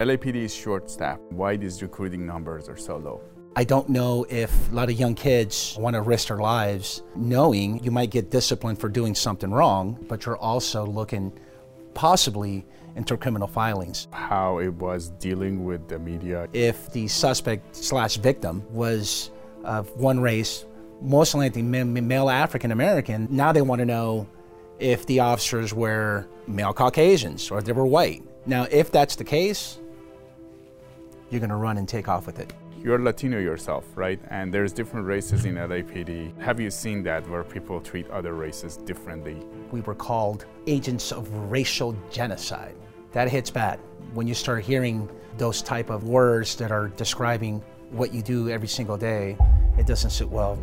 LAPD is short staffed. Why these recruiting numbers are so low? I don't know if a lot of young kids want to risk their lives knowing you might get disciplined for doing something wrong, but you're also looking possibly into criminal filings. How it was dealing with the media. If the suspect slash victim was of one race, most likely male African American, now they want to know if the officers were male Caucasians or they were white. Now, if that's the case, you're going to run and take off with it. You're Latino yourself, right? And there's different races in LAPD. Have you seen that where people treat other races differently? We were called agents of racial genocide. That hits bad when you start hearing those type of words that are describing what you do every single day. It doesn't sit well.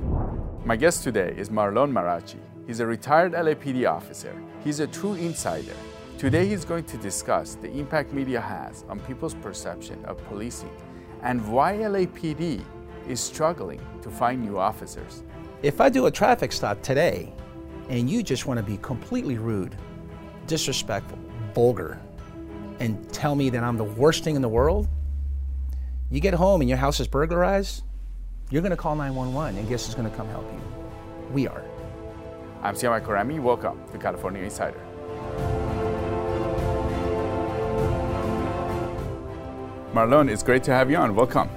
My guest today is Marlon Marrache. He's a retired LAPD officer. He's a true insider Today he's going to discuss the impact media has on people's perception of policing and why LAPD is struggling to find new officers. If I do a traffic stop today and you just want to be completely rude, disrespectful, vulgar, and tell me that I'm the worst thing in the world, you get home and your house is burglarized, you're going to call 911 and guess who's going to come help you? We are. I'm Siyamak Khorrami. Welcome to California Insider. Marlon, it's great to have you on. Welcome.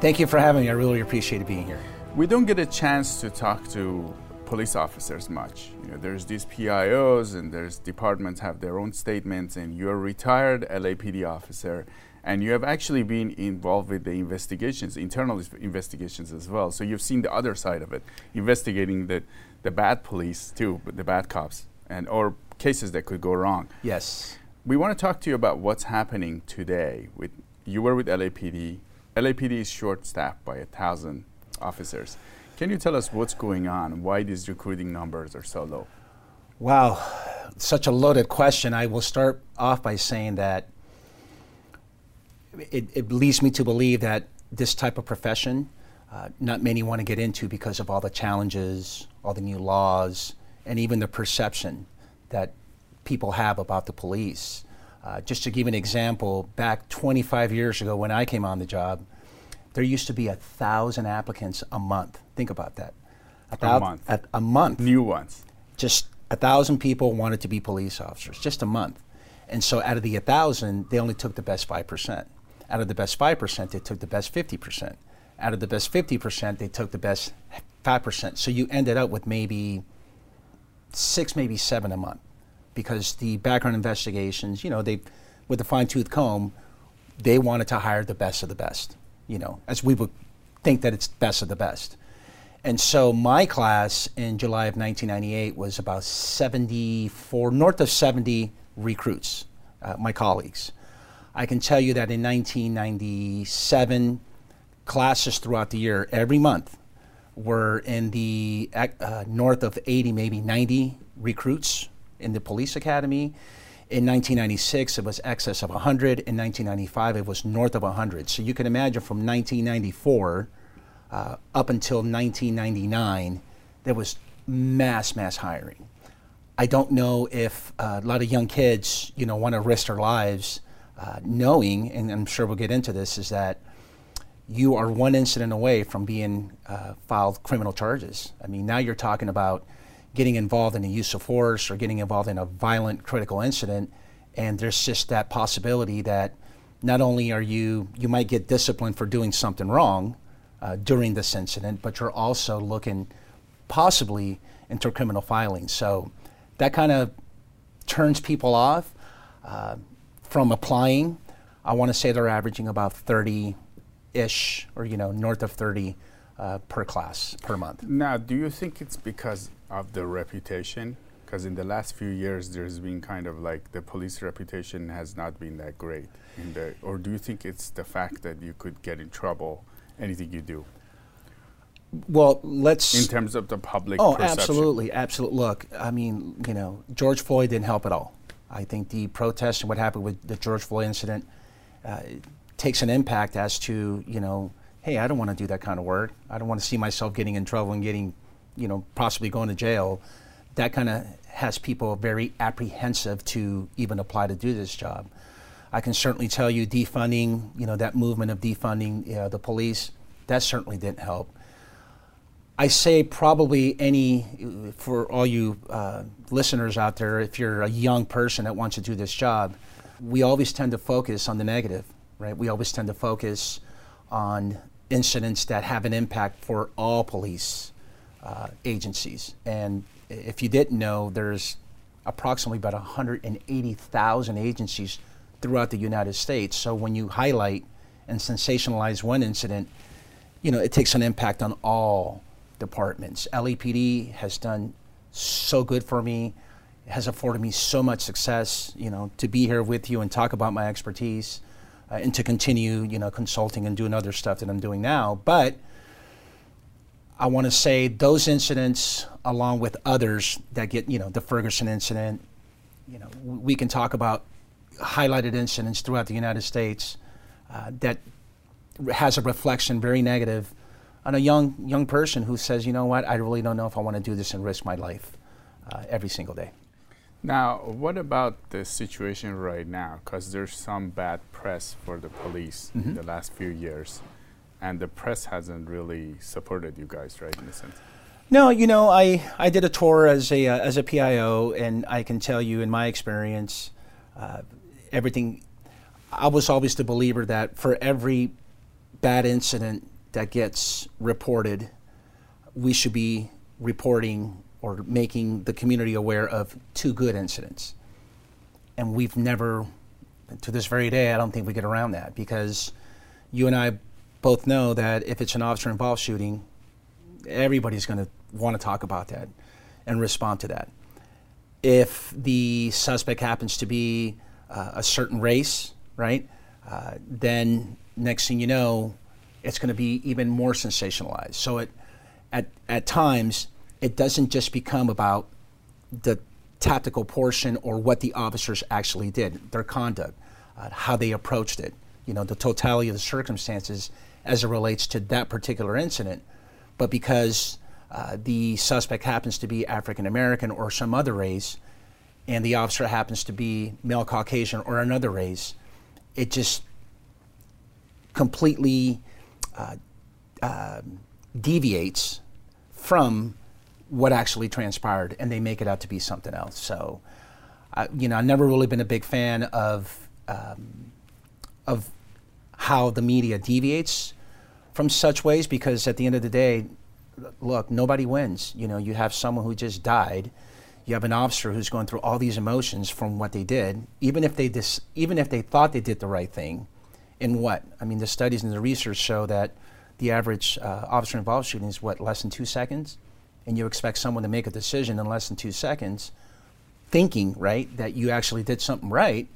Thank you for having me. I really appreciate being here. We don't get a chance to talk to police officers much. You know, there's these PIOs and there's departments have their own statements, and you're a retired LAPD officer, and you have actually been involved with the investigations, internal investigations as well. So you've seen the other side of it, investigating the, the bad police too, the bad cops, and or cases that could go wrong. Yes. We want to talk to you about what's happening today with you were with LAPD. LAPD is short staffed by a thousand officers. Can you tell us what's going on? Why these recruiting numbers are so low? Wow, such a loaded question. I will start off by saying that it, it leads me to believe that this type of profession, uh, not many want to get into because of all the challenges, all the new laws, and even the perception that people have about the police. Uh, just to give an example, back 25 years ago when I came on the job, there used to be a thousand applicants a month. Think about that. A, thou- a month. A, a month. New ones. Just a thousand people wanted to be police officers, just a month. And so out of the 1,000, they only took the best 5%. Out of the best 5%, they took the best 50%. Out of the best 50%, they took the best 5%. So you ended up with maybe six, maybe seven a month because the background investigations, you know, they, with the fine tooth comb, they wanted to hire the best of the best, you know, as we would think that it's best of the best. And so my class in July of 1998 was about 74, north of 70 recruits, uh, my colleagues. I can tell you that in 1997, classes throughout the year, every month, were in the uh, north of 80, maybe 90 recruits in the police academy. In 1996, it was excess of 100. In 1995, it was north of 100. So you can imagine from 1994 uh, up until 1999, there was mass, mass hiring. I don't know if uh, a lot of young kids, you know, want to risk their lives, uh, knowing, and I'm sure we'll get into this, is that you are one incident away from being uh, filed criminal charges. I mean, now you're talking about getting involved in a use of force or getting involved in a violent critical incident. And there's just that possibility that not only are you, you might get disciplined for doing something wrong uh, during this incident, but you're also looking possibly into criminal filing. So that kind of turns people off uh, from applying. I want to say they're averaging about 30 ish or, you know, north of 30 uh, per class per month. Now, do you think it's because of the reputation? Because in the last few years, there's been kind of like the police reputation has not been that great. The, or do you think it's the fact that you could get in trouble anything you do? Well, let's. In terms of the public. Oh, perception. absolutely, absolutely. Look, I mean, you know, George Floyd didn't help at all. I think the protests and what happened with the George Floyd incident uh, takes an impact as to you know hey, I don't want to do that kind of work. I don't want to see myself getting in trouble and getting, you know, possibly going to jail. That kind of has people very apprehensive to even apply to do this job. I can certainly tell you defunding, you know, that movement of defunding you know, the police, that certainly didn't help. I say probably any, for all you uh, listeners out there, if you're a young person that wants to do this job, we always tend to focus on the negative, right? We always tend to focus on incidents that have an impact for all police uh, agencies. And if you didn't know, there's approximately about 180,000 agencies throughout the United States. So when you highlight and sensationalize one incident, you know, it takes an impact on all departments. LAPD has done so good for me, has afforded me so much success, you know, to be here with you and talk about my expertise uh, and to continue, you know, consulting and doing other stuff that I'm doing now. But I want to say those incidents, along with others that get, you know, the Ferguson incident, you know, we can talk about highlighted incidents throughout the United States uh, that has a reflection very negative on a young young person who says, you know what, I really don't know if I want to do this and risk my life uh, every single day. Now, what about the situation right now? Because there's some bad press for the police mm-hmm. in the last few years, and the press hasn't really supported you guys, right, in a sense. No, you know, I, I did a tour as a uh, as a PIO, and I can tell you, in my experience, uh, everything. I was always the believer that for every bad incident that gets reported, we should be reporting or making the community aware of two good incidents. And we've never, to this very day, I don't think we get around that because you and I both know that if it's an officer involved shooting, everybody's going to want to talk about that and respond to that. If the suspect happens to be uh, a certain race, right, uh, then next thing you know, it's going to be even more sensationalized. So it, at, at times, it doesn't just become about the tactical portion or what the officers actually did, their conduct, uh, how they approached it, you know, the totality of the circumstances as it relates to that particular incident. But because uh, the suspect happens to be African American or some other race, and the officer happens to be male Caucasian or another race, it just completely uh, uh, deviates from what actually transpired, and they make it out to be something else. So, uh, you know, I've never really been a big fan of um, of how the media deviates from such ways because at the end of the day, look, nobody wins. You know, you have someone who just died. You have an officer who's going through all these emotions from what they did, even if they dis- even if they thought they did the right thing in what? I mean, the studies and the research show that the average uh, officer involved shooting is what, less than two seconds? And you expect someone to make a decision in less than two seconds, thinking, right, that you actually did something right,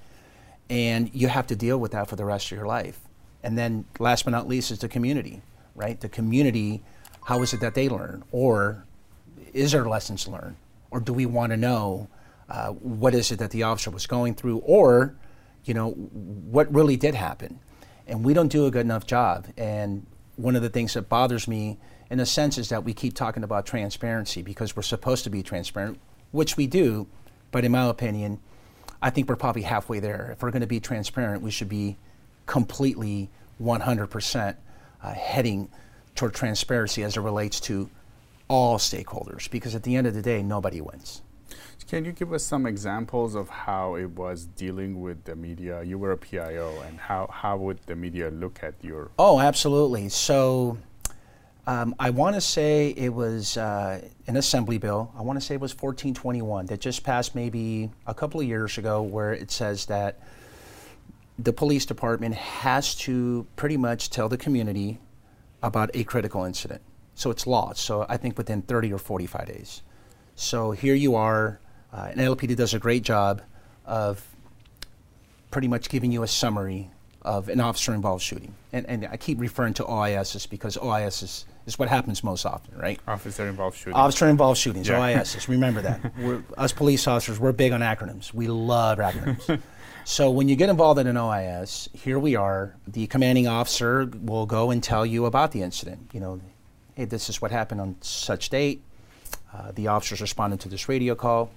and you have to deal with that for the rest of your life. And then, last but not least, is the community, right? The community, how is it that they learn? Or is there lessons learned? Or do we want to know uh, what is it that the officer was going through? Or, you know, what really did happen? and we don't do a good enough job. And one of the things that bothers me, in a sense, is that we keep talking about transparency because we're supposed to be transparent, which we do. But in my opinion, I think we're probably halfway there. If we're going to be transparent, we should be completely 100% uh, heading toward transparency as it relates to all stakeholders because at the end of the day, nobody wins. Can you give us some examples of how it was dealing with the media? You were a PIO, and how, how would the media look at your? Oh, absolutely. So um, I want to say it was uh, an assembly bill. I want to say it was 1421 that just passed maybe a couple of years ago, where it says that the police department has to pretty much tell the community about a critical incident. So it's law. So I think within 30 or 45 days. So here you are uh, and LAPD does a great job of pretty much giving you a summary of an officer involved shooting. And, and I keep referring to OISs because OIS is, is what happens most often, right? Officer involved shooting. Officer involved shootings, yeah. OISs. Remember that. we're, us police officers, we're big on acronyms. We love acronyms. so when you get involved in an OIS, here we are. The commanding officer will go and tell you about the incident. You know, hey, this is what happened on such date. Uh, the officers responded to this radio call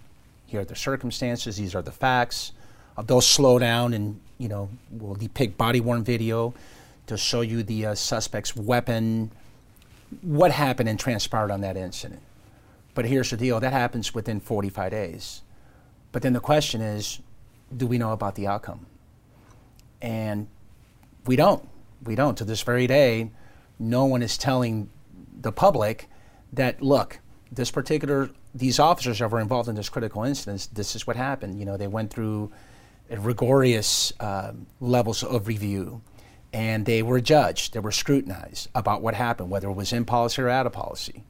here are the circumstances, these are the facts. Uh, they'll slow down and you know will depict body worn video to show you the uh, suspect's weapon, what happened and transpired on that incident. But here's the deal: that happens within 45 days. But then the question is, do we know about the outcome? And we don't. We don't. To this very day, no one is telling the public that look, this particular these officers that were involved in this critical incident, this is what happened. You know, they went through rigorous uh, levels of review, and they were judged, they were scrutinized about what happened, whether it was in policy or out of policy.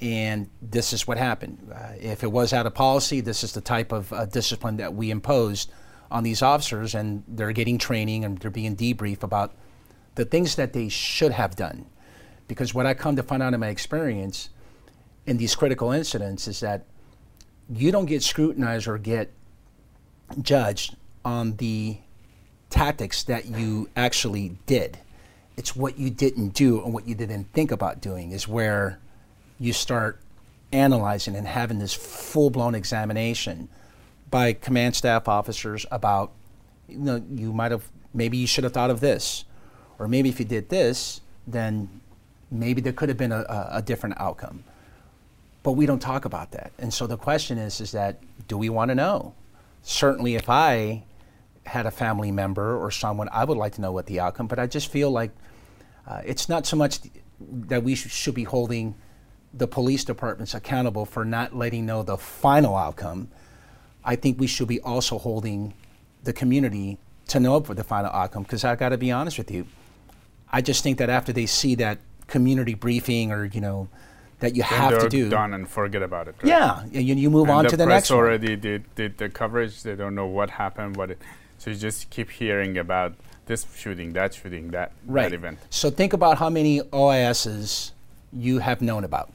And this is what happened. Uh, if it was out of policy, this is the type of uh, discipline that we imposed on these officers, and they're getting training and they're being debriefed about the things that they should have done. Because what I come to find out in my experience in these critical incidents is that you don't get scrutinized or get judged on the tactics that you actually did. It's what you didn't do and what you didn't think about doing is where you start analyzing and having this full blown examination by command staff officers about, you know, you might have, maybe you should have thought of this. Or maybe if you did this, then maybe there could have been a, a, different outcome. But we don't talk about that. And so the question is, is that do we want to know? Certainly if I had a family member or someone, I would like to know what the outcome, but I just feel like uh, it's not so much that we sh- should be holding the police departments accountable for not letting know the final outcome I think we should be also holding the community to know for the final outcome. Because I got to be honest with you, I just think that after they see that community briefing or you know that you then have to do done and forget about it. Right? Yeah, you, you move and on the to the press next already one. did, did the coverage. They don't know what happened. What it, so you just keep hearing about this shooting, that shooting, that right. that event. So think about how many OISs you have known about,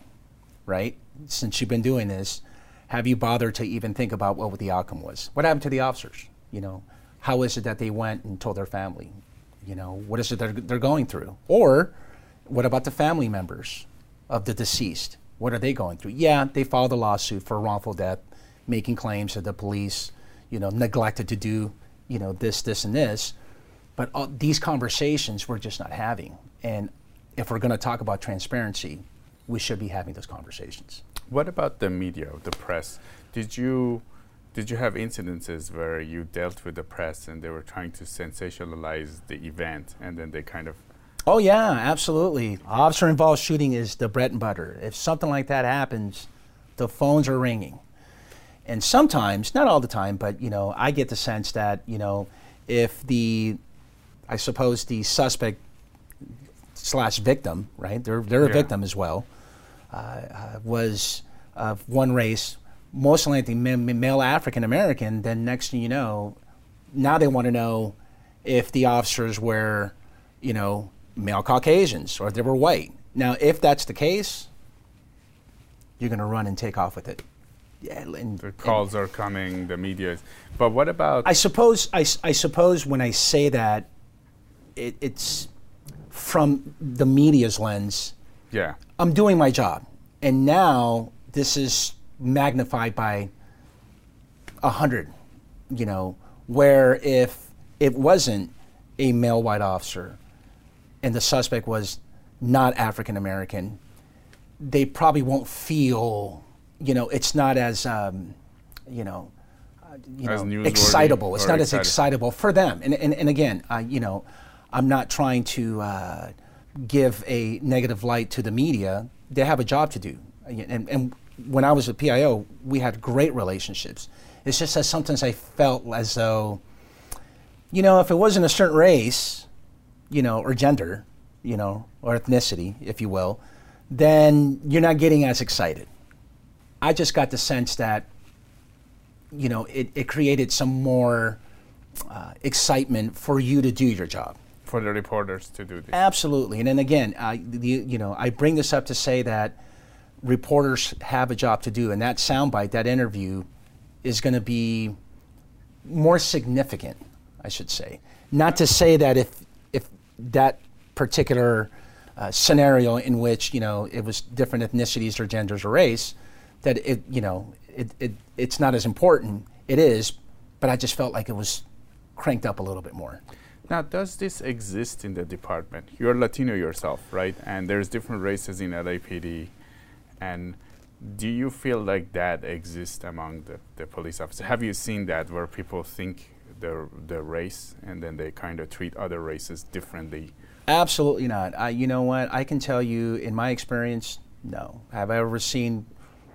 right? Since you've been doing this, have you bothered to even think about what the outcome was? What happened to the officers? You know, how is it that they went and told their family? You know, what is it they're, they're going through? Or what about the family members of the deceased? What are they going through? Yeah, they filed a lawsuit for wrongful death, making claims that the police, you know, neglected to do, you know, this, this, and this. But all, these conversations we're just not having. And if we're going to talk about transparency, we should be having those conversations. What about the media, the press? Did you did you have incidences where you dealt with the press and they were trying to sensationalize the event and then they kind of Oh yeah, absolutely. Officer involved shooting is the bread and butter. If something like that happens, the phones are ringing. And sometimes, not all the time, but you know, I get the sense that, you know, if the I suppose the suspect slash victim, right? They're they're a victim as well uh, uh, was of one race, most likely male African American, then next thing you know, now they want to know if the officers were, you know, male Caucasians or they were white. Now, if that's the case, you're going to run and take off with it. Yeah, and, the calls are coming, the media is. But what about? I suppose. I, I suppose when I say that, it, it's from the media's lens. Yeah. I'm doing my job. And now this is magnified by a hundred, you know, where if it wasn't a male white officer and the suspect was not African American, they probably won't feel, you know, it's not as, um, you know, uh, you as know, excitable. It's not as excitable for them. And, and, and again, uh, you know, I'm not trying to uh, give a negative light to the media they have a job to do. And, and when I was a PIO, we had great relationships. It's just that sometimes I felt as though, you know, if it wasn't a certain race, you know, or gender, you know, or ethnicity, if you will, then you're not getting as excited. I just got the sense that, you know, it, it created some more uh, excitement for you to do your job for the reporters to do this. Absolutely, and then again, uh, the, you know, I bring this up to say that reporters have a job to do, and that soundbite, that interview, is going to be more significant, I should say. Not to say that if if that particular uh, scenario in which you know it was different ethnicities or genders or race, that it you know it, it it's not as important. It is, but I just felt like it was cranked up a little bit more. Now, does this exist in the department? You're Latino yourself, right? And there's different races in LAPD. And do you feel like that exists among the, the police officers? Have you seen that where people think their, their race and then they kind of treat other races differently? Absolutely not. I, you know what? I can tell you, in my experience, no. Have I ever seen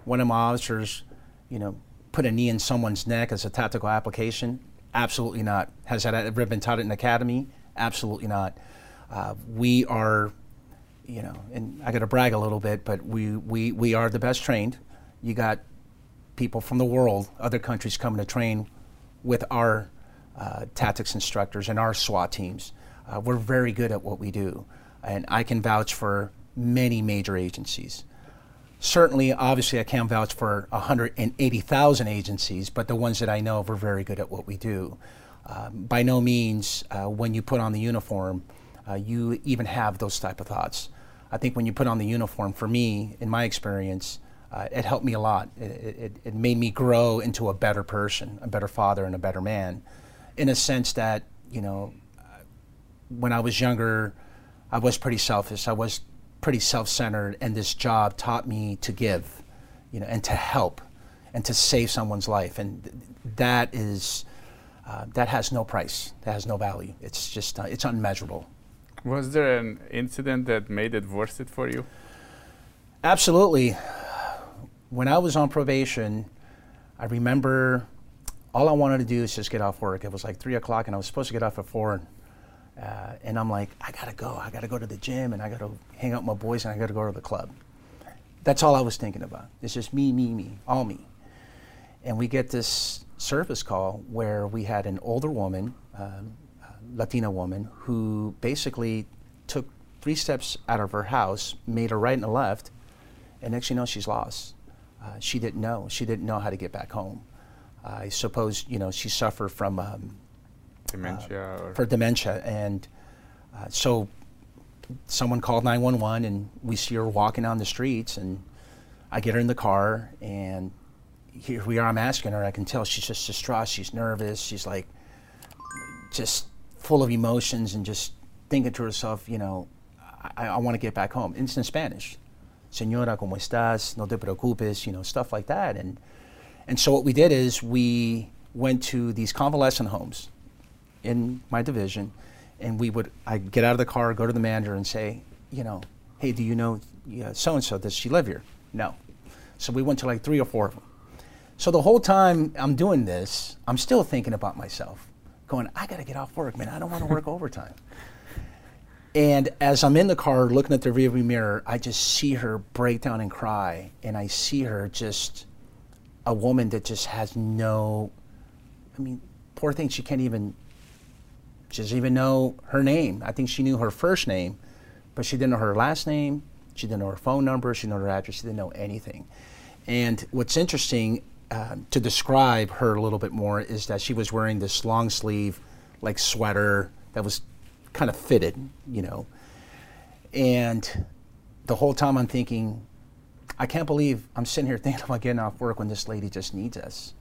one of my officers, you know, put a knee in someone's neck as a tactical application? Absolutely not. Has that ever been taught in an academy? Absolutely not. Uh, we are, you know, and I got to brag a little bit, but we, we, we are the best trained. You got people from the world, other countries coming to train with our uh, tactics instructors and our SWAT teams. Uh, we're very good at what we do, and I can vouch for many major agencies certainly, obviously, I can't vouch for 180,000 agencies, but the ones that I know are very good at what we do. Um, by no means, uh, when you put on the uniform, uh, you even have those type of thoughts. I think when you put on the uniform, for me, in my experience, uh, it helped me a lot. It, it, it, made me grow into a better person, a better father, and a better man, in a sense that you know, when I was younger, I was pretty selfish. I was pretty self-centered, and this job taught me to give, you know, and to help, and to save someone's life, and that is uh, that has no price. That has no value. It's just uh, it's unmeasurable. Was there an incident that made it worth it for you? Absolutely. When I was on probation, I remember all I wanted to do is just get off work. It was like three o'clock, and I was supposed to get off at four. Uh, and I'm like, I gotta go. I gotta go to the gym and I gotta hang out with my boys and I gotta go to the club. That's all I was thinking about. It's just me, me, me, all me. And we get this service call where we had an older woman, uh, Latina woman, who basically took three steps out of her house, made a right and a left, and next you know she's lost. Uh, she didn't know. She didn't know how to get back home. I suppose you know she suffered from um, dementia uh, for dementia, and uh, so someone called 911, and we see her walking on the streets, and I get her in the car, and here we are. I'm asking her. I can tell she's just distraught. She's nervous. She's like just full of emotions, and just thinking to herself, you know, I, I want to get back home. it's in Spanish. Señora, ¿cómo estás? No te preocupes, you know, stuff like that. And, and so what we did is we went to these convalescent homes in my division, and we would I'd get out of the car, go to the manager, and say, you know, hey, do you know so and so? Does she live here? No. So we went to like three or four of them. So the whole time I'm doing this, I'm still thinking about myself, going, I got to get off work, man. I don't want to work overtime. And as I'm in the car looking at the rearview mirror, I just see her break down and cry, and I see her just a woman that just has no. I mean, poor thing, she can't even she doesn't even know her name. I think she knew her first name, but she didn't know her last name. She didn't know her phone number. She didn't know her address. She didn't know anything. And what's interesting uh, to describe her a little bit more is that she was wearing this long sleeve, like sweater that was kind of fitted, you know. And the whole time I'm thinking, I can't believe I'm sitting here thinking about getting off work when this lady just needs us.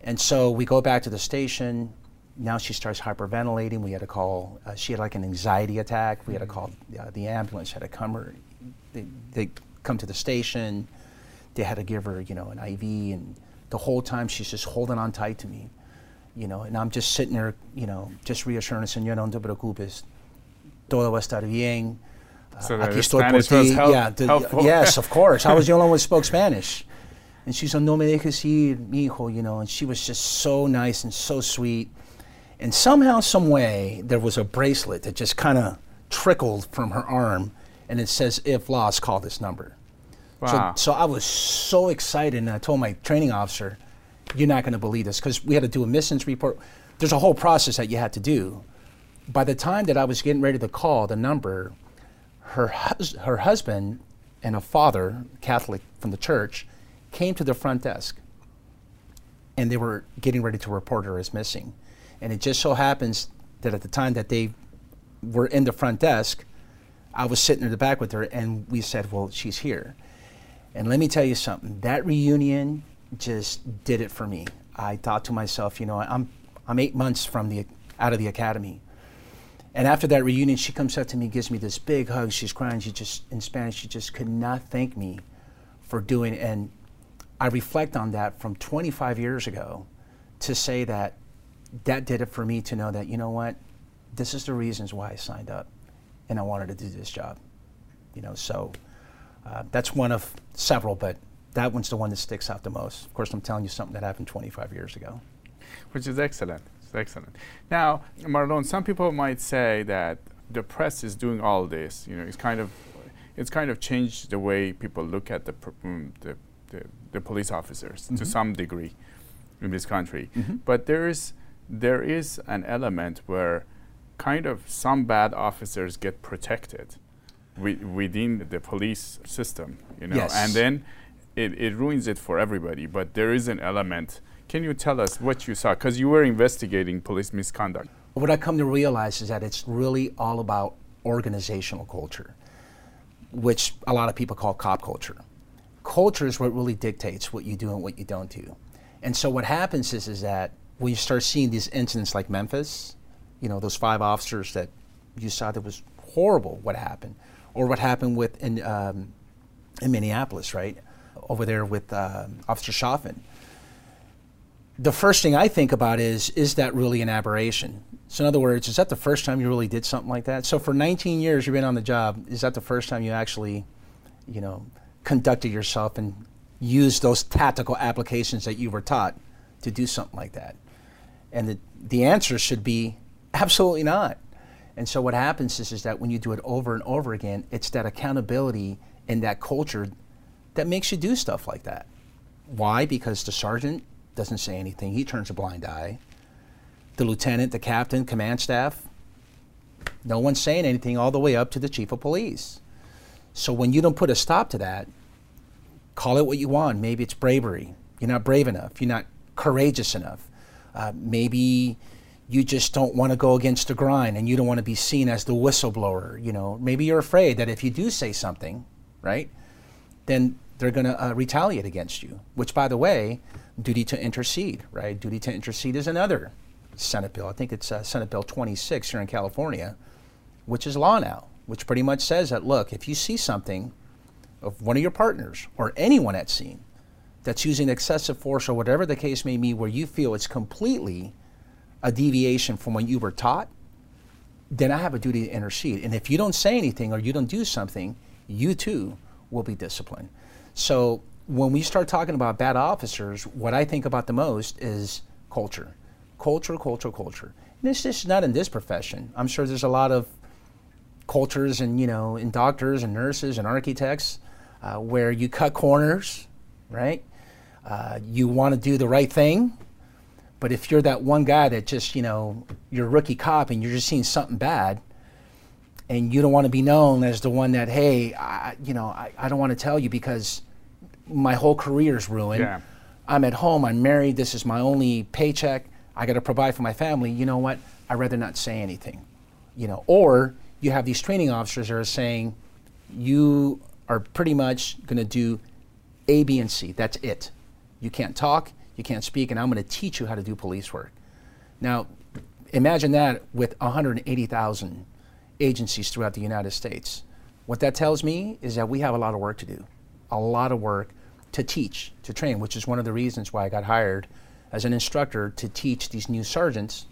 And so we go back to the station now she starts hyperventilating. We had to call, uh, she had like an anxiety attack. We had to call uh, the ambulance, had to come her, they, they come to the station. They had to give her, you know, an IV. And the whole time she's just holding on tight to me, you know, and I'm just sitting there, you know, just reassuring her, señor, no te preocupes, todo va a estar bien. Uh, so aquí estoy por ti. Help, yeah, the, yes, of course. I was the only one who spoke Spanish. And she's on no me dejes ir, mi hijo, you know, and she was just so nice and so sweet. And somehow, some way, there was a bracelet that just kind of trickled from her arm, and it says, "If lost, call this number." Wow. So, so I was so excited, and I told my training officer, "You're not going to believe this," because we had to do a missions report. There's a whole process that you had to do. By the time that I was getting ready to call the number, her hus- her husband and a father, Catholic from the church, came to the front desk, and they were getting ready to report her as missing. And it just so happens that at the time that they were in the front desk, I was sitting in the back with her, and we said, Well, she's here. And let me tell you something that reunion just did it for me. I thought to myself, you know, I'm I'm eight months from the out of the academy. And after that reunion, she comes up to me, gives me this big hug. She's crying. She just, in Spanish, she just could not thank me for doing. And I reflect on that from 25 years ago to say that that did it for me to know that, you know what, this is the reasons why I signed up and I wanted to do this job. You know, so uh, that's one of several, but that one's the one that sticks out the most. Of course, I'm telling you something that happened 25 years ago. Which is excellent. It's excellent. Now, Marlon, some people might say that the press is doing all this. You know, it's kind of, it's kind of changed the way people look at the um, the, the, the, police officers mm-hmm. to some degree in this country. Mm-hmm. But there is there is an element where kind of some bad officers get protected wi- within the police system, you know, yes. and then it, it ruins it for everybody. But there is an element. Can you tell us what you saw? Because you were investigating police misconduct. What I come to realize is that it's really all about organizational culture, which a lot of people call cop culture. Culture is what really dictates what you do and what you don't do. And so what happens is, is that when you start seeing these incidents like Memphis, you know, those five officers that you saw that was horrible what happened, or what happened with in, um, in Minneapolis, right? Over there with um, Officer Chauvin. The first thing I think about is, is that really an aberration? So, in other words, is that the first time you really did something like that? So, for 19 years you've been on the job, is that the first time you actually, you know, conducted yourself and used those tactical applications that you were taught to do something like that? And the, the answer should be absolutely not. And so what happens is, is that when you do it over and over again, it's that accountability and that culture that makes you do stuff like that. Why? Because the sergeant doesn't say anything. He turns a blind eye. The lieutenant, the captain, command staff, no one's saying anything all the way up to the chief of police. So when you don't put a stop to that, call it what you want. Maybe it's bravery. You're not brave enough. You're not courageous enough. Uh, maybe you just don't want to go against the grind and you don't want to be seen as the whistleblower. You know, maybe you're afraid that if you do say something, right, then they're going to uh, retaliate against you. Which, by the way, duty to intercede, right? Duty to intercede is another Senate bill. I think it's uh, Senate Bill 26 here in California, which is law now, which pretty much says that look, if you see something of one of your partners or anyone at scene that's using excessive force or whatever the case may be, where you feel it's completely a deviation from what you were taught, then I have a duty to intercede. And if you don't say anything or you don't do something, you too will be disciplined. So when we start talking about bad officers, what I think about the most is culture. Culture, culture, culture. And it's just not in this profession. I'm sure there's a lot of cultures and, you know, in doctors and nurses and architects uh, where you cut corners, right? Uh, you want to do the right thing, but if you're that one guy that just, you know, you're a rookie cop and you're just seeing something bad, and you don't want to be known as the one that, hey, I, you know, I, I don't want to tell you because my whole career is ruined. Yeah. I'm at home, I'm married, this is my only paycheck, I got to provide for my family. You know what? I'd rather not say anything. You know, or you have these training officers that are saying, you are pretty much going to do A, B, and C. That's it. You can't talk, you can't speak, and I'm going to teach you how to do police work. Now, imagine that with 180,000 agencies throughout the United States. What that tells me is that we have a lot of work to do, a lot of work to teach, to train, which is one of the reasons why I got hired as an instructor to teach these new sergeants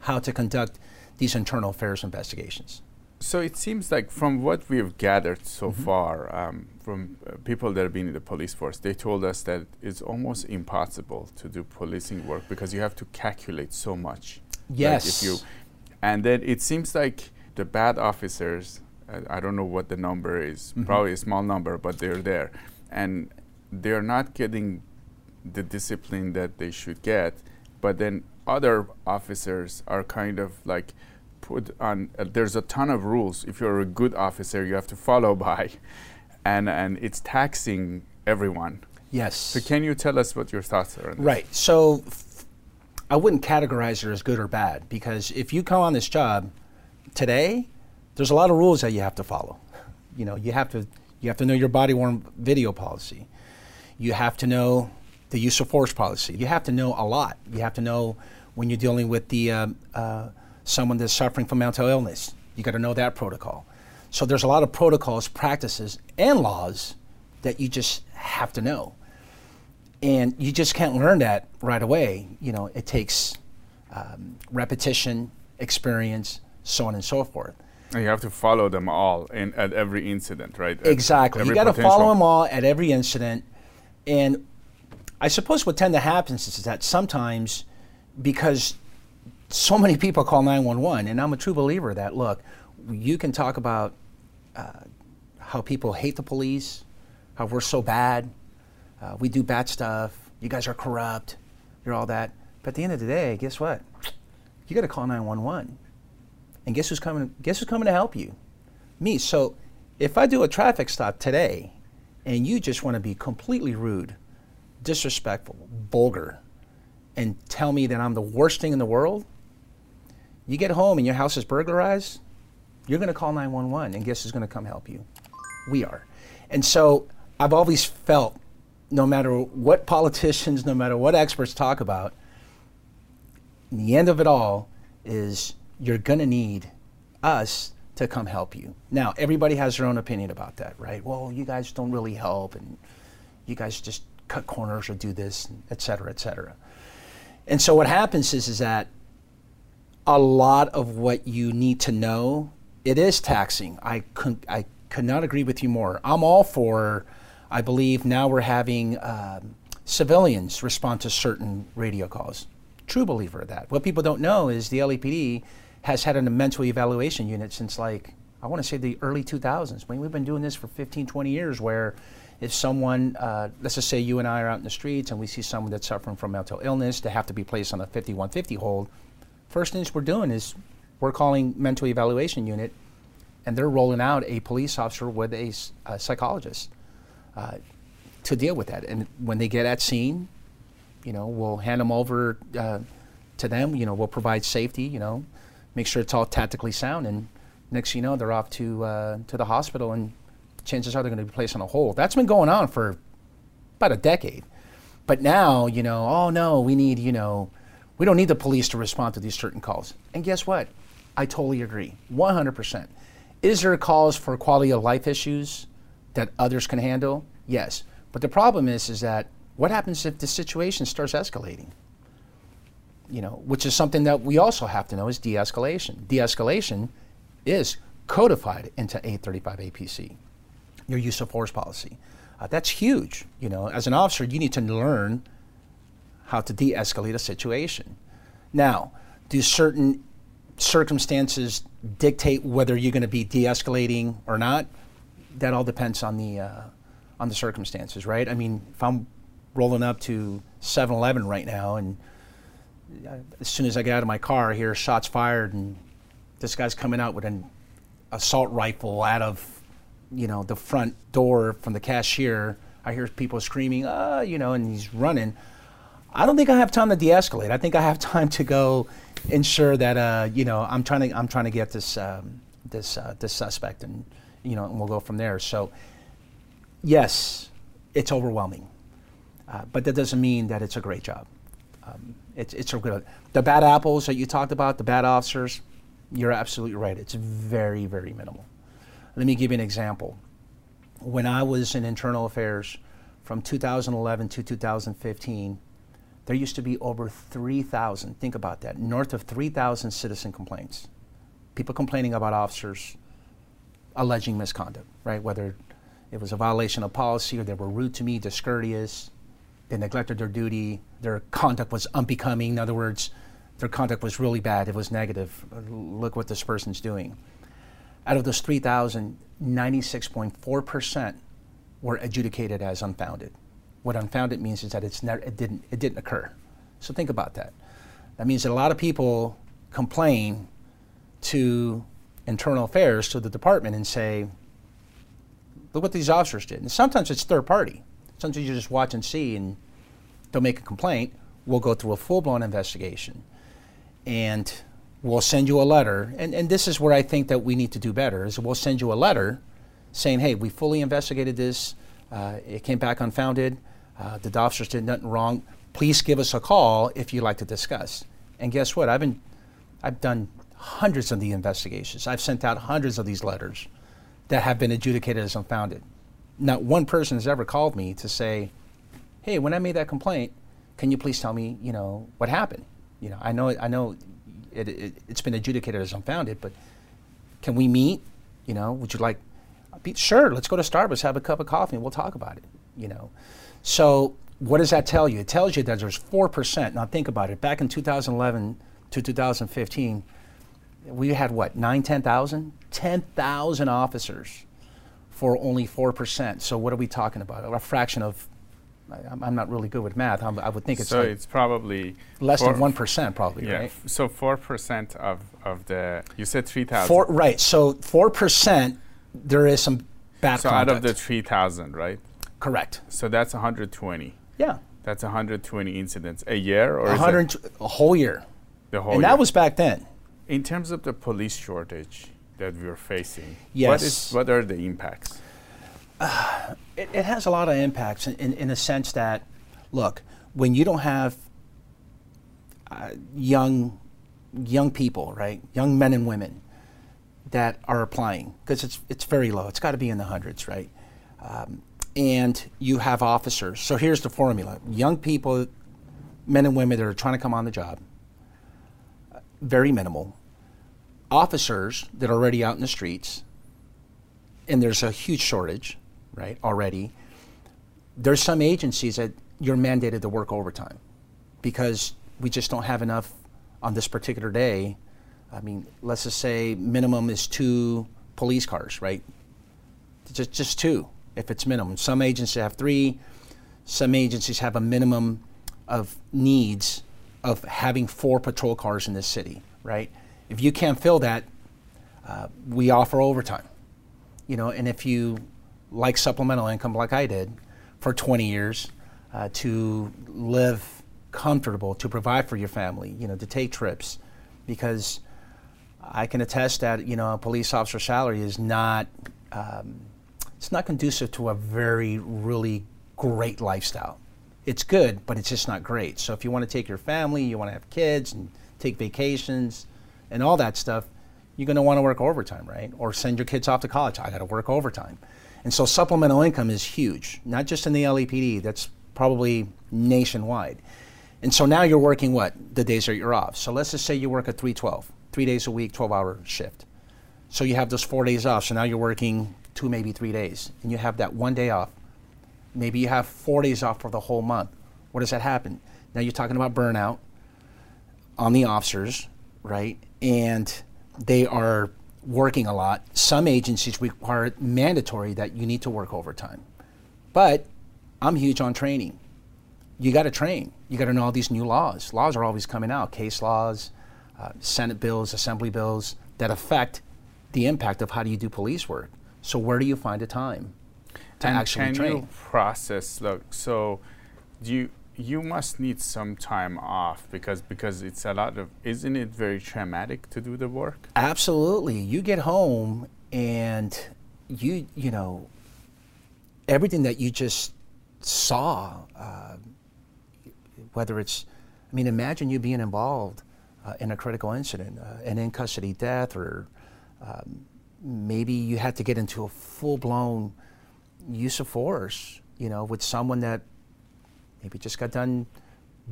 how to conduct these internal affairs investigations. So it seems like from what we've gathered so mm-hmm. far, um, from uh, people that have been in the police force, they told us that it's almost impossible to do policing work because you have to calculate so much. Yes. Like if you, and then it seems like the bad officers, uh, I don't know what the number is, mm-hmm. probably a small number, but they're there, and they're not getting the discipline that they should get. But then other officers are kind of like put on uh, there's a ton of rules if you're a good officer you have to follow by and and it's taxing everyone yes so can you tell us what your thoughts are right so f- I wouldn't categorize it as good or bad because if you come on this job today there's a lot of rules that you have to follow you know you have to you have to know your body worn video policy you have to know the use of force policy. You have to know a lot. You have to know when you're dealing with the um, uh, someone that's suffering from mental illness. You got to know that protocol. So there's a lot of protocols, practices, and laws that you just have to know, and you just can't learn that right away. You know, it takes um, repetition, experience, so on and so forth. And you have to follow them all in, at every incident, right? Exactly. You got to follow them all at every incident. And I suppose what tend to happen is that sometimes, because so many people call 911, and I'm a true believer that, look, you can talk about uh, how people hate the police, how we're so bad, uh, we do bad stuff, you guys are corrupt, you're all that. But at the end of the day, guess what? You got to call 911. And guess who's coming? Guess who's coming to help you? Me. So if I do a traffic stop today, and you just want to be completely rude, disrespectful, vulgar, and tell me that I'm the worst thing in the world, you get home and your house is burglarized, you're going to call 911, and guess who's going to come help you? We are. And so I've always felt, no matter what politicians, no matter what experts talk about, the end of it all is you're going to need us to come help you. Now, everybody has their own opinion about that, right? Well, you guys don't really help, and you guys just cut corners or do this, et cetera, et cetera. And so what happens is, is that a lot of what you need to know, it is taxing. I could, I could not agree with you more. I'm all for, I believe now we're having um, civilians respond to certain radio calls. True believer of that. What people don't know is the LAPD has had a mental evaluation unit since like, I want to say the early 2000s. I mean, we've been doing this for 15, 20 years where if someone, uh, let's just say you and I are out in the streets and we see someone that's suffering from mental illness to have to be placed on a 5150 hold, first things we're doing is we're calling mental evaluation unit and they're rolling out a police officer with a psychologist uh, to deal with that. And when they get at scene, you know, we'll hand them over uh, to them. You know, we'll provide safety. You know, make sure it's all tactically sound, and next you know, they're off to uh, to the hospital, and chances are they're going to be placed on a hold. That's been going on for about a decade. But now, you know, oh no, we need, you know, we don't need the police to respond to these certain calls. And guess what? I totally agree, 100%. Is there a cause for quality of life issues that others can handle? Yes. But the problem is, is that what happens if the situation starts escalating? You know, which is something that we also have to know is de-escalation. De-escalation is codified into 835 APC, your use of force policy. Uh, that's huge. You know, as an officer, you need to learn how to de-escalate a situation. Now, do certain circumstances dictate whether you're going to be de-escalating or not? That all depends on the uh, on the circumstances, right? I mean, if I'm rolling up to 7-Eleven right now, and uh, as soon as I get out of my car, I hear shots fired, and this guy's coming out with an assault rifle out of you know the front door from the cashier. I hear people screaming, "Ah!" You know, and he's running. I don't think I have time to de-escalate. I think I have time to go ensure that uh, you know I'm trying to I'm trying to get this um, this uh, this suspect, and you know, and we'll go from there. So, yes, it's overwhelming, uh, but that doesn't mean that it's a great job. Um, it's it's a good. The bad apples that you talked about, the bad officers, you're absolutely right. It's very very minimal. Let me give you an example. When I was in internal affairs from 2011 to 2015, there used to be over 3,000, think about that, north of 3,000 citizen complaints. People complaining about officers alleging misconduct, right? Whether it was a violation of policy or they were rude to me, discourteous, they neglected their duty, their conduct was unbecoming. In other words, their conduct was really bad, it was negative. Look what this person's doing. Out of those 3,000, 96.4% were adjudicated as unfounded. What unfounded means is that it's never, it, didn't, it didn't occur. So think about that. That means that a lot of people complain to internal affairs, to the department, and say, look what these officers did. And sometimes it's third party. Sometimes you just watch and see and don't make a complaint. We'll go through a full blown investigation. And we'll send you a letter. And, and this is where I think that we need to do better is we'll send you a letter saying, hey, we fully investigated this. Uh, it came back unfounded. Uh, the officers did nothing wrong. Please give us a call if you'd like to discuss. And guess what? I've been, I've done hundreds of the investigations. I've sent out hundreds of these letters that have been adjudicated as unfounded. Not one person has ever called me to say, "Hey, when I made that complaint, can you please tell me, you know, what happened?" You know, I know, I know, it, it, it's been adjudicated as unfounded, but can we meet? You know, would you like? Sure, let's go to Starbucks, have a cup of coffee, and we'll talk about it. You know, so what does that tell you? It tells you that there's four percent. Now think about it. Back in 2011 to 2015, we had what nine, ten thousand, ten thousand officers for only four percent. So what are we talking about? A fraction of. I, am not really good with math. I'm, i would think it's so. Like it's probably less than one percent, probably, yeah, right? So four percent of of the you said three thousand. Four, right. So four percent. There is some bad. So conduct. out of the three thousand, right? Correct. So that's 120. Yeah. That's 120 incidents a year, or 100 a whole year. The whole. And year? that was back then. In terms of the police shortage that we're facing, yes. what, is, what are the impacts? Uh, it, it, has a lot of impacts in, in, in the sense that, look, when you don't have uh, young, young people, right, young men and women that are applying, because it's, it's very low, it's got to be in the hundreds, right? Um, and you have officers. So here's the formula young people, men and women that are trying to come on the job, very minimal. Officers that are already out in the streets, and there's a huge shortage, right, already. There's some agencies that you're mandated to work overtime because we just don't have enough on this particular day. I mean, let's just say minimum is two police cars, right? Just, just two if it's minimum. Some agencies have three. Some agencies have a minimum of needs of having four patrol cars in this city, right? If you can't fill that, uh, we offer overtime. You know, and if you like supplemental income like I did for 20 years, uh, to live comfortable, to provide for your family, you know, to take trips, because I can attest that you know a police officer salary is not um, it's not conducive to a very really great lifestyle it's good, but it's just not great. So if you want to take your family, you want to have kids and take vacations and all that stuff, you're going to want to work overtime, right? Or send your kids off to college. I got to work overtime. And so supplemental income is huge, not just in the LAPD, that's probably nationwide. And so now you're working what? The days that you're off. So let's just say you work a 312, three days a week, 12 hour shift. So you have those four days off. So now you're working two, maybe three days, and you have that one day off Maybe you have four days off for the whole month. What does that happen? Now you're talking about burnout on the officers, right? And they are working a lot. Some agencies require mandatory that you need to work overtime. But I'm huge on training. You got to train. You got to know all these new laws. Laws are always coming out case laws, uh, Senate bills, Assembly bills that affect the impact of how do you do police work. So, where do you find the time? to and actually can train. you process look so you you must need some time off because because it's a lot of isn't it very traumatic to do the work absolutely you get home and you you know everything that you just saw uh, whether it's i mean imagine you being involved uh, in a critical incident uh, an in custody death or um, maybe you had to get into a full-blown use of force, you know, with someone that maybe just got done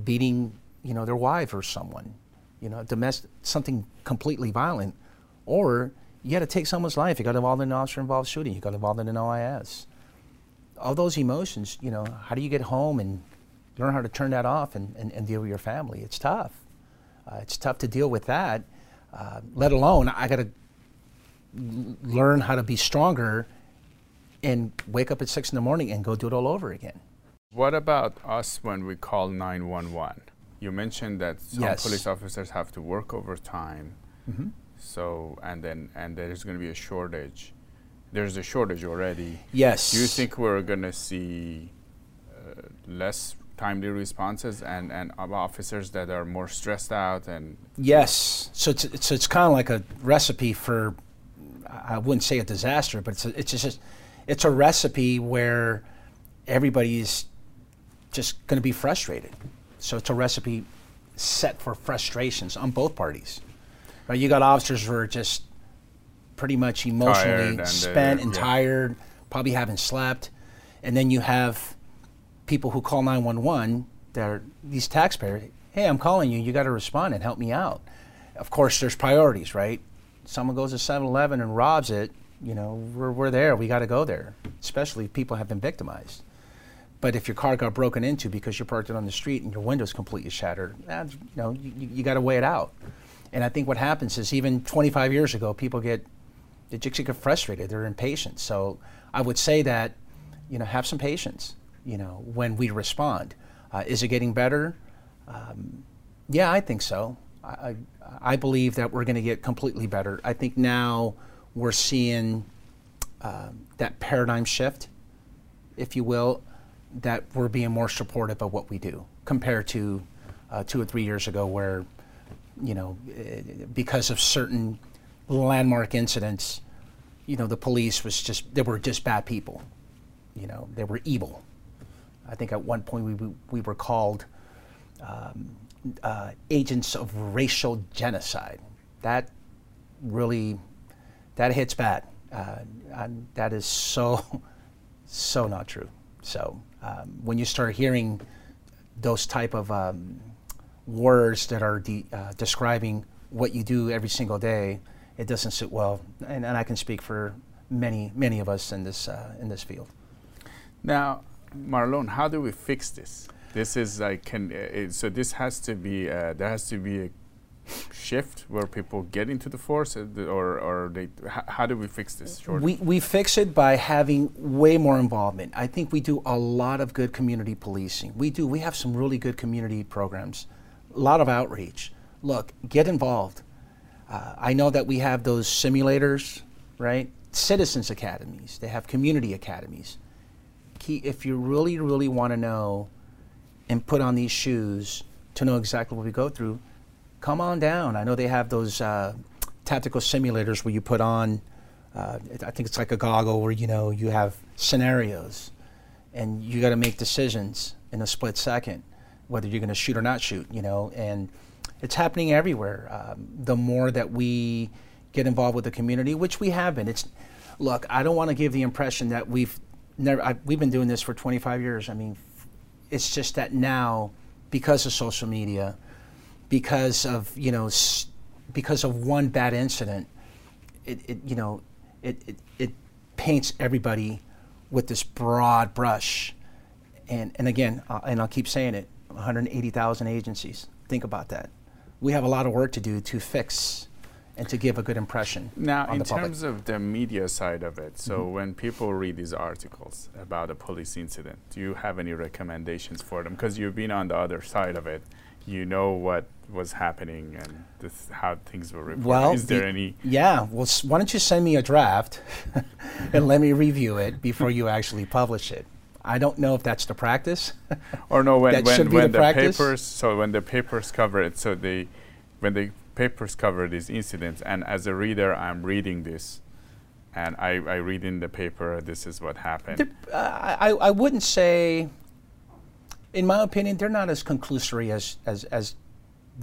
beating, you know, their wife or someone, you know, domestic, something completely violent, or you had to take someone's life. You got involved in an officer-involved shooting. You got involved in an OIS. All those emotions, you know, how do you get home and learn how to turn that off and, and, and deal with your family? It's tough. Uh, it's tough to deal with that. Uh, let alone, I got to learn how to be stronger and wake up at six in the morning and go do it all over again. What about us when we call 911? You mentioned that some yes. police officers have to work overtime. Mm-hmm. So and then and there's going to be a shortage. There's a shortage already. Yes. Do you think we're going to see uh, less timely responses and and officers that are more stressed out and? Yes. So it's it's, it's kind of like a recipe for I wouldn't say a disaster, but it's a, it's just it's a recipe where everybody's just going to be frustrated. So it's a recipe set for frustrations on both parties. Right? You got officers who are just pretty much emotionally and, uh, spent and yeah. tired, probably haven't slept, and then you have people who call 911 that are these taxpayers. Hey, I'm calling you. You got to respond and help me out. Of course, there's priorities, right? Someone goes to 7-Eleven and robs it. You know, we're, we're there. We got to go there, especially if people have been victimized. But if your car got broken into because you parked it on the street and your window's completely shattered, you know, you, you got to weigh it out. And I think what happens is even 25 years ago, people get they just get frustrated. They're impatient. So I would say that, you know, have some patience. You know, when we respond, uh, is it getting better? Um, yeah, I think so. I, I believe that we're going to get completely better. I think now we're seeing um, that paradigm shift, if you will, that we're being more supportive of what we do compared to uh, two or three years ago, where, you know, eh, because of certain landmark incidents, you know, the police was just, they were just bad people. You know, they were evil. I think at one point we, we, we were called um, uh, agents of racial genocide. That really, that hits bad. Uh, that is so, so not true. So um, when you start hearing those type of um, words that are de- uh, describing what you do every single day, it doesn't sit well. And, and I can speak for many, many of us in this uh, in this field. Now, Marlon, how do we fix this? This is like, can, uh, so this has to be, uh, there has to be a shift where people get into the force, uh, or, or they, how do we fix this? We, we fix it by having way more involvement. I think we do a lot of good community policing. We do. We have some really good community programs, a lot of outreach. Look, get involved. Uh, I know that we have those simulators, right? Citizens academies. They have community academies. Key, if you really, really want to know and put on these shoes to know exactly what we go through, come on down. I know they have those uh, tactical simulators where you put on, uh, I think it's like a goggle where you know you have scenarios, and you got to make decisions in a split second, whether you're going to shoot or not shoot. You know, and it's happening everywhere. Um, the more that we get involved with the community, which we have been, it's look. I don't want to give the impression that we've never. I, we've been doing this for 25 years. I mean, it's just that now, because of social media, because of you know, because of one bad incident, it, it you know, it, it it paints everybody with this broad brush, and and again, uh, and I'll keep saying it, 180,000 agencies. Think about that. We have a lot of work to do to fix and to give a good impression Now, in terms of the media side of it, so Mm-hmm. when people read these articles about a police incident, do you have any recommendations for them? Because you've been on the other side of it, you know what was happening and this, how things were reported. Well, is there the- any? Yeah, well, s- why don't you send me a draft and let me review it before you actually publish it? I don't know if that's the practice. Or no, when when, when the the, papers, so when the papers cover it, so they, when the papers cover these incidents, and as a reader, I'm reading this, and I, I read in the paper, this is what happened. They're- uh, I, I wouldn't say, in my opinion, they're not as conclusory as, as, as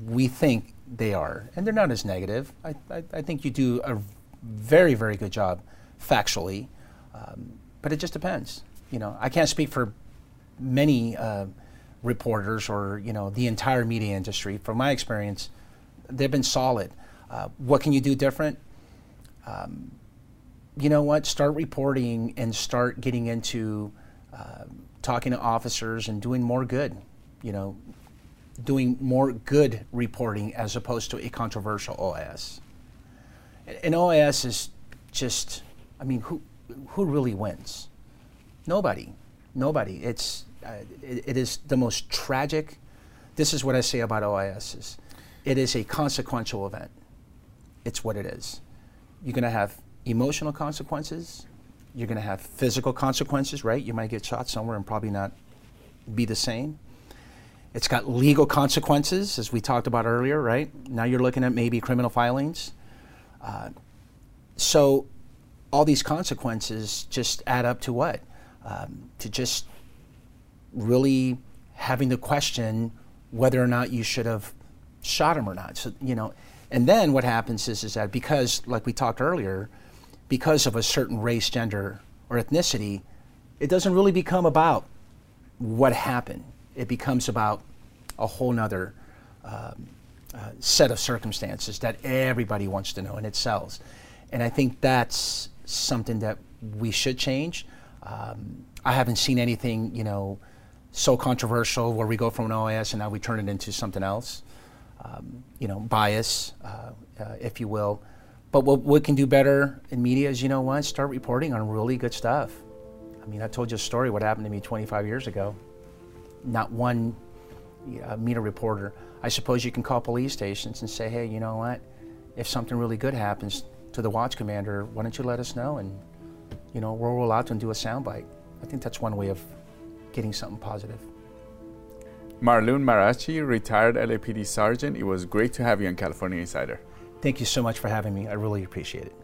we think they are. And they're not as negative. I, I, I think you do a very, very good job factually. Um, but it just depends. You know, I can't speak for many uh, reporters or, you know, the entire media industry. From my experience, they've been solid. Uh, what can you do different? you know what, start reporting and start getting into uh, talking to officers and doing more good, you know, doing more good reporting as opposed to a controversial OIS. An OIS is just, I mean, who, who really wins? Nobody. Nobody. It's, uh, it, it is the most tragic. This is what I say about OISs. It is a consequential event. It's what it is. You're going to have emotional consequences. You're going to have physical consequences, right? You might get shot somewhere and probably not be the same. It's got legal consequences, as we talked about earlier, right? Now you're looking at maybe criminal filings. Uh, so all these consequences just add up to what? Um, to just really having to question whether or not you should have shot him or not. So, you know, and then what happens is, is that because, like we talked earlier, because of a certain race, gender, or ethnicity, it doesn't really become about what happened. It becomes about a whole nother um, uh, set of circumstances that everybody wants to know, and it sells. And I think that's something that we should change. Um, I haven't seen anything, you know, so controversial where we go from an OIS and now we turn it into something else. Um, you know, bias, uh, uh, if you will. But what we can do better in media is, you know what, start reporting on really good stuff. I mean, I told you a story what happened to me 25 years ago. Not one uh, media reporter. I suppose you can call police stations and say, hey, you know what, if something really good happens to the watch commander, why don't you let us know and, you know, we'll roll out and do a soundbite. I think that's one way of getting something positive. Marlon Marrache, retired LAPD sergeant. It was great to have you on California Insider. Thank you so much for having me. I really appreciate it.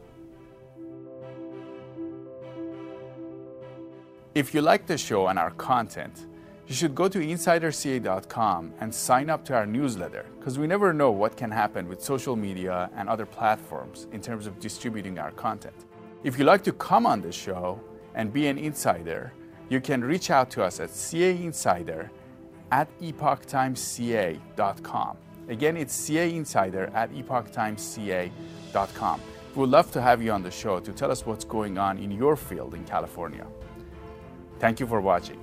If you like the show and our content, you should go to insiderca.com and sign up to our newsletter because we never know what can happen with social media and other platforms in terms of distributing our content. If you'd like to come on the show and be an insider, you can reach out to us at cainsider at epochtimesca.com. Again, it's CA Insider at epochtimesca.com. We would love to have you on the show to tell us what's going on in your field in California. Thank you for watching.